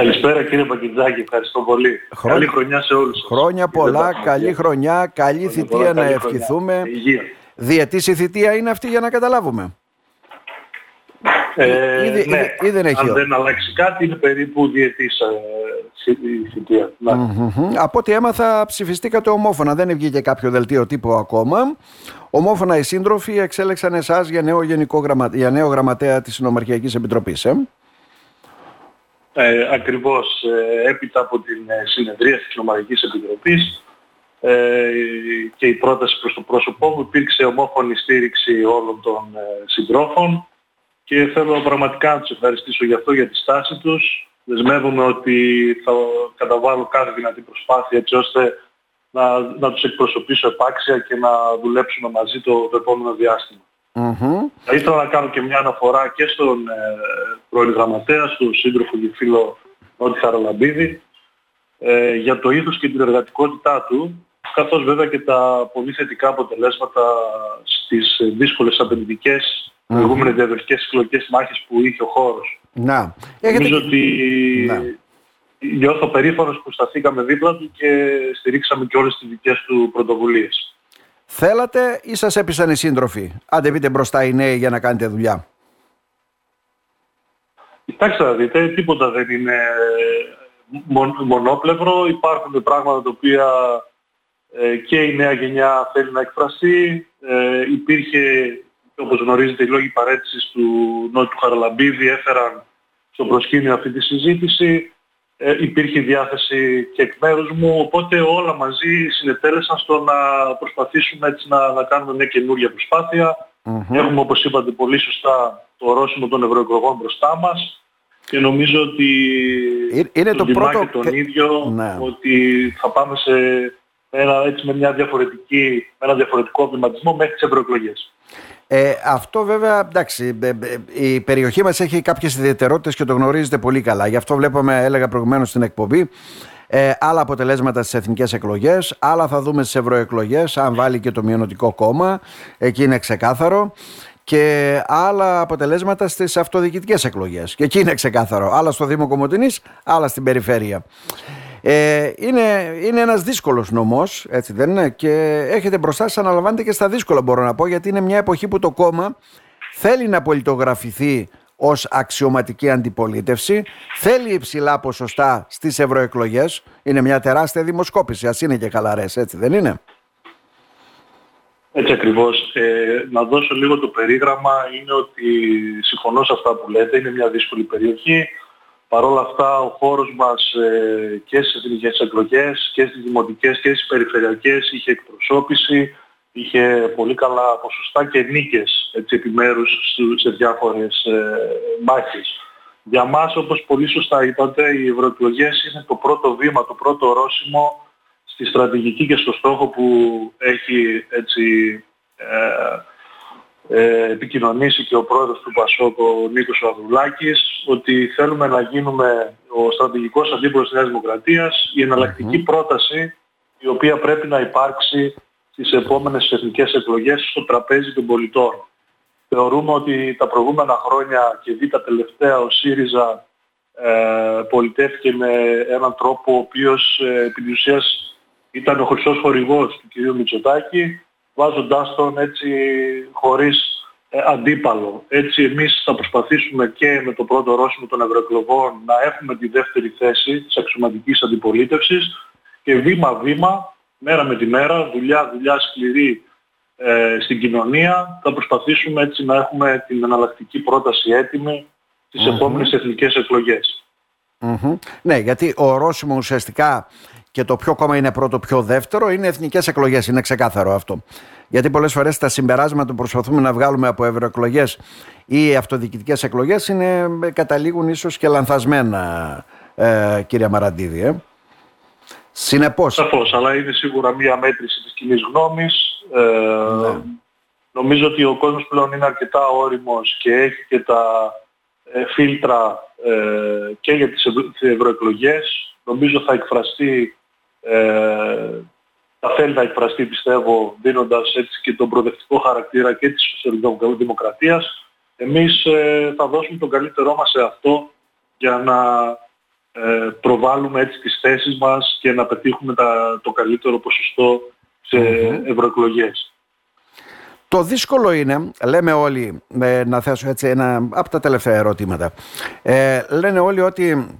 Καλησπέρα κύριε Παγκητζάκη, ευχαριστώ πολύ. Χρόνια... Καλή χρονιά σε όλους. Χρόνια πολλά, καλή χρονιά, καλή θητεία να ευχηθούμε. Διετής η θητεία είναι αυτή για να καταλάβουμε. Ε, ήδη, ναι. ήδη, δεν έχει. Αν δεν αλλάξει κάτι είναι περίπου διετής ε, η θητεία. Mm-hmm. Από ό,τι έμαθα ψηφιστήκατε ομόφωνα, δεν βγήκε κάποιο δελτίο τύπου ακόμα. Ομόφωνα οι σύντροφοι εξέλεξαν εσάς για νέο, γενικό γραμμα... για νέο γραμματέα της Συνομαρχιακής Επιτροπής. Ε; Ε, ακριβώς ε, έπειτα από την ε, συνεδρία της Νομαρικής Επιτροπής ε, και η πρόταση προς το πρόσωπό μου υπήρξε ομόφωνη στήριξη όλων των ε, συντρόφων και θέλω πραγματικά να τους ευχαριστήσω για αυτό, για τη στάση τους. Δεσμεύομαι ότι θα καταβάλω κάθε δυνατή προσπάθεια έτσι ώστε να, να τους εκπροσωπήσω επάξια και να δουλέψουμε μαζί το, το επόμενο διάστημα. Mm-hmm. Θα ήθελα να κάνω και μια αναφορά και στον ε, πρώην γραμματέα, στον σύντροφο και φίλο Νότι Χαραλαμπίδη, ε, για το ήθος και την εργατικότητά του, καθώς βέβαια και τα πολύ θετικά αποτελέσματα στις δύσκολες απαιτητικές mm-hmm. προηγούμενες διαδοχικές εκλογικές μάχες που είχε ο χώρος. Να. Νομίζω ότι να. νιώθω περήφανος που σταθήκαμε δίπλα του και στηρίξαμε και όλες τις δικές του πρωτοβουλίες. Θέλατε ή σας έπεισαν οι σύντροφοι; Άντε πείτε μπροστά οι νέοι για να κάνετε δουλειά. Κοιτάξτε να δείτε, τίποτα δεν είναι μονόπλευρο. Υπάρχουν πράγματα τα οποία ε, και η νέα γενιά θέλει να εκφραστεί. Ε, υπήρχε, όπως γνωρίζετε, οι λόγοι παρέτησης του Νότου Χαραλαμπίδη έφεραν στο προσκήνιο αυτή τη συζήτηση ε, υπήρχε διάθεση και εκ μέρους μου, οπότε όλα μαζί συνετέλεσαν στο να προσπαθήσουμε έτσι να, να κάνουμε μια καινούργια Έχουμε, όπως είπατε πολύ σωστά, το ορόσημο των ευρωεκλογών μπροστά μας και νομίζω ότι είναι το, πρώτο... τον ίδιο ναι. ότι θα πάμε σε ένα, έτσι, με, μια διαφορετική, με ένα διαφορετικό βηματισμό μέχρι τις ευρωεκλογές. Ε, αυτό βέβαια, εντάξει, ε, ε, η περιοχή μας έχει κάποιες ιδιαιτερότητες και το γνωρίζετε πολύ καλά. Γι' αυτό βλέπουμε, έλεγα προηγουμένως στην εκπομπή, ε, άλλα αποτελέσματα στις εθνικές εκλογές, άλλα θα δούμε στις ευρωεκλογές, αν βάλει και το μειονοτικό κόμμα, εκεί είναι ξεκάθαρο και άλλα αποτελέσματα στις αυτοδιοικητικές εκλογές. Και εκεί είναι ξεκάθαρο. Άλλα στο Δήμο Κομωτινής, άλλα στην περιφέρεια. Ε, είναι, είναι ένας δύσκολος νομός, έτσι δεν είναι, και έχετε μπροστά σας αναλαμβάνετε και στα δύσκολα μπορώ να πω, γιατί είναι μια εποχή που το κόμμα θέλει να πολιτογραφηθεί ως αξιωματική αντιπολίτευση, θέλει υψηλά ποσοστά στις ευρωεκλογές, είναι μια τεράστια δημοσκόπηση, ας είναι και χαλαρές, έτσι δεν είναι; Έτσι ακριβώς. Ε, να δώσω λίγο το περίγραμμα είναι ότι συμφωνώ σε αυτά που λέτε, είναι μια δύσκολη περιοχή. Παρ' όλα αυτά ο χώρος μας ε, και στις εθνικές εκλογές και στις δημοτικές και στις περιφερειακές είχε εκπροσώπηση, είχε πολύ καλά ποσοστά και νίκες έτσι, επιμέρους σε διάφορες ε, μάχες. Για μας όπως πολύ σωστά είπατε οι ευρωεκλογές είναι το πρώτο βήμα, το πρώτο ορόσημο στη στρατηγική και στο στόχο που έχει έτσι, ε, ε, επικοινωνήσει και ο πρόεδρος του ΠΑΣΟΚ, ο Νίκος Αδουλάκης, ότι θέλουμε να γίνουμε ο στρατηγικός αντίπολος της Νέας Δημοκρατίας, η εναλλακτικη πρόταση η οποία πρέπει να υπάρξει στις επόμενες εθνικές εκλογές στο τραπέζι των πολιτών. Θεωρούμε ότι τα προηγούμενα χρόνια και δει τα τελευταία ο ΣΥΡΙΖΑ ε, πολιτεύτηκε με έναν τρόπο ο οποίος ε, επί ήταν ο χρυσός χορηγός του κ. Μητσοτάκη βάζοντάς τον έτσι χωρίς ε, αντίπαλο. Έτσι εμείς θα προσπαθήσουμε και με το πρώτο ορόσημο των ευρωεκλογών να έχουμε τη δεύτερη θέση της αξιωματικής αντιπολίτευσης και βήμα-βήμα, μέρα με τη μέρα, δουλειά-δουλειά σκληρή ε, στην κοινωνία, θα προσπαθήσουμε έτσι να έχουμε την εναλλακτική πρόταση έτοιμη στις mm-hmm. επόμενες εθνικές Ναι, γιατί ο ορόσημος ουσιαστικά και το ποιο κόμμα είναι πρώτο, ποιο δεύτερο, είναι εθνικές εκλογές, είναι ξεκάθαρο αυτό. Γιατί πολλές φορές τα συμπεράσματα που προσπαθούμε να βγάλουμε από ευρωεκλογές ή αυτοδιοικητικές εκλογές είναι, καταλήγουν ίσως και λανθασμένα, ε, κύριε Μαραντίδη. Ε. Συνεπώς. Σαφώς, αλλά είναι σίγουρα μία μέτρηση της κοινή γνώμης. Ε, ναι. Νομίζω ότι ο κόσμος πλέον είναι αρκετά όριμος και έχει και τα ε, φίλτρα ε, και για τις ευρωεκλογές. Νομίζω θα εκφραστεί ε, θα θέλει να εκφραστεί πιστεύω δίνοντας έτσι και τον προοδευτικό χαρακτήρα και της σοσιαλδημοκρατίας. Εμείς ε, θα δώσουμε τον καλύτερό μας σε αυτό για να ε, προβάλλουμε έτσι τις θέσεις μας και να πετύχουμε τα, το καλύτερο ποσοστό σε ευρωεκλογές. Το δύσκολο είναι, λέμε όλοι, ε, να θέσω έτσι ένα από τα τελευταία ερωτήματα, ε, λένε όλοι ότι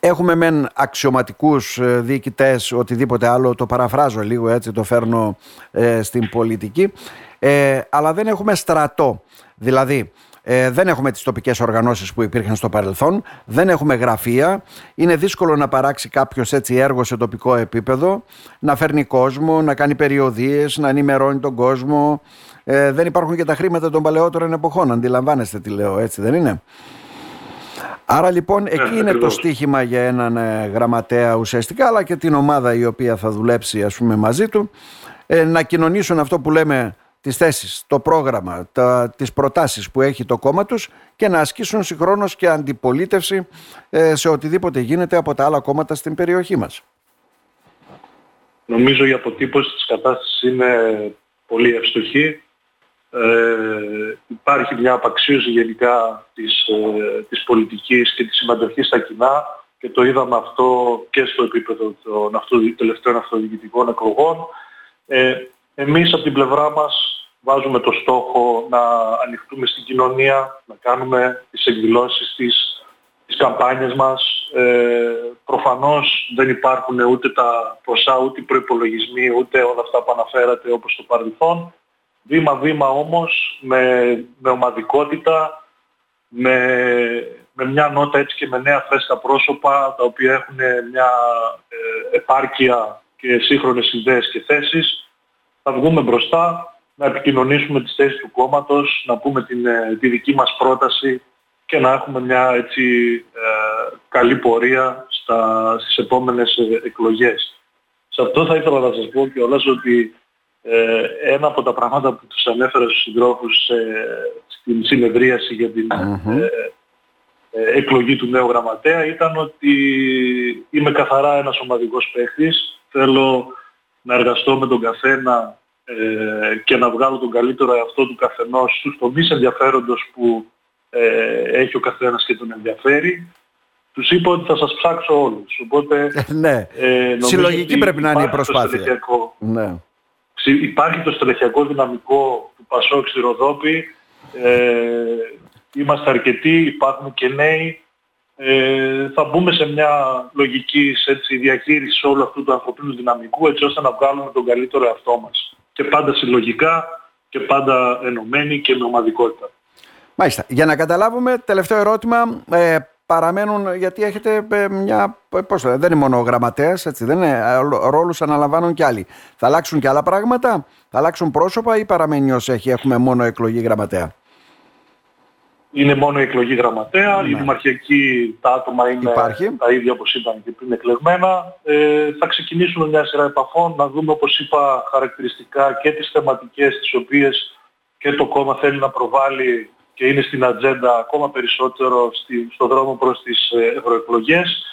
έχουμε μεν αξιωματικούς ε, διοικητές, οτιδήποτε άλλο, το παραφράζω λίγο έτσι, το φέρνω ε, στην πολιτική, ε, αλλά δεν έχουμε στρατό. Δηλαδή, ε, δεν έχουμε τις τοπικές οργανώσεις που υπήρχαν στο παρελθόν, δεν έχουμε γραφεία, είναι δύσκολο να παράξει κάποιος έτσι έργο σε τοπικό επίπεδο, να φέρνει κόσμο, να κάνει περιοδίες, να ενημερώνει τον κόσμο. Ε, δεν υπάρχουν και τα χρήματα των παλαιότερων εποχών, αντιλαμβάνεστε τι λέω, έτσι δεν είναι; Άρα λοιπόν εκεί είναι το στίχημα για έναν ε, γραμματέα ουσιαστικά αλλά και την ομάδα η οποία θα δουλέψει ας πούμε μαζί του ε, να κοινωνήσουν αυτό που λέμε τις θέσεις, το πρόγραμμα, τα, τις προτάσεις που έχει το κόμμα τους και να ασκήσουν συγχρόνως και αντιπολίτευση ε, σε οτιδήποτε γίνεται από τα άλλα κόμματα στην περιοχή μας. Νομίζω η αποτύπωση της κατάστασης είναι πολύ ευστοχή. Ε, υπάρχει μια απαξίωση γενικά της, ε, της πολιτικής και της συμμετοχής στα κοινά και το είδαμε αυτό και στο επίπεδο των τελευταίων αυτοδιοικητικών εκλογών. Ε, εμείς από την πλευρά μας βάζουμε το στόχο να ανοιχτούμε στην κοινωνία, να κάνουμε τις εκδηλώσεις της, τις καμπάνιες μας. Ε, προφανώς δεν υπάρχουν ούτε τα ποσά, ούτε οι προϋπολογισμοί, ούτε όλα αυτά που αναφέρατε όπως στο παρελθόν. Βήμα-βήμα όμως, με, με ομαδικότητα, με, με μια νότα έτσι και με νέα φρέσκα πρόσωπα, τα οποία έχουν μια ε, επάρκεια και σύγχρονες ιδέες και θέσεις, θα βγούμε μπροστά να επικοινωνήσουμε τις θέσεις του κόμματος, να πούμε την, ε, τη δική μας πρόταση και να έχουμε μια έτσι ε, καλή πορεία στα, στις επόμενες ε, εκλογές. Σε αυτό θα ήθελα να σας πω κιόλας ότι ε, ένα από τα πράγματα που τους ανέφερα στους συντρόφους στην συνεδρίαση για την εκλογή του νέου γραμματέα ήταν ότι είμαι καθαρά ένας ομαδικός παίχτης. Θέλω να εργαστώ με τον καθένα ε, και να βγάλω τον καλύτερο εαυτό του καθενός στους τομείς ενδιαφέροντος που ε, έχει ο καθένας και τον ενδιαφέρει. Τους είπα ότι θα σας ψάξω όλους. Οπότε, ε, ναι. Ε, Συλλογική πρέπει να είναι η προσπάθεια. ναι. Υπάρχει το στελεχειακό δυναμικό του Πασόκ στη Ροδόπη. Ε, είμαστε αρκετοί, υπάρχουν και νέοι. Ε, θα μπούμε σε μια λογική έτσι, διαχείριση όλου αυτού του ανθρωπίνου δυναμικού έτσι ώστε να βγάλουμε τον καλύτερο εαυτό μας και πάντα συλλογικά και πάντα ενωμένοι και με ομαδικότητα. Μάλιστα. Για να καταλάβουμε, τελευταίο ερώτημα, ε, παραμένουν, γιατί έχετε ε, μια, πώς το, δεν είναι μόνο γραμματέας, έτσι, δεν είναι, ε, ρόλους αναλαμβάνουν και άλλοι. Θα αλλάξουν και άλλα πράγματα, θα αλλάξουν πρόσωπα ή παραμένει ως έχει, έχουμε μόνο εκλογή γραμματέα; Είναι μόνο η εκλογή γραμματέα, ναι. η δημαρχιακή τα άτομα είναι Υπάρχει. τα ίδια όπως ήταν και πριν εκλεγμένα. Ε, θα ξεκινήσουμε μια σειρά επαφών, να δούμε όπως είπα χαρακτηριστικά και τις θεματικές τις οποίες και το κόμμα θέλει να προβάλλει και είναι στην ατζέντα ακόμα περισσότερο στη, στο δρόμο προς τις ε, ευρωεκλογές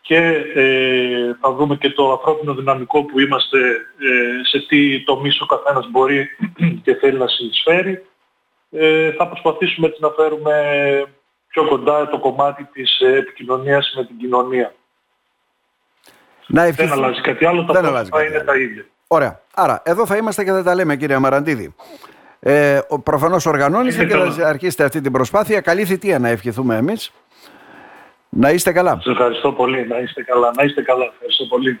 και ε, θα δούμε και το ανθρώπινο δυναμικό που είμαστε, ε, σε τι τομείς ο καθένας μπορεί και θέλει να συνεισφέρει ε, θα προσπαθήσουμε έτσι να φέρουμε πιο κοντά το κομμάτι της ε, επικοινωνίας με την κοινωνία. Να Δεν αλλάζει κάτι άλλο, τα πρόσωπα είναι τα ίδια. Ωραία. Άρα, εδώ θα είμαστε και θα τα λέμε κύριε Μαραντίδη. Ε, προφανώς οργανώνεστε και θα αρχίσετε αυτή την προσπάθεια. Καλή θητεία να ευχηθούμε εμείς. Να είστε καλά. Σας ευχαριστώ πολύ. Να είστε καλά. Να είστε καλά. Ευχαριστώ πολύ.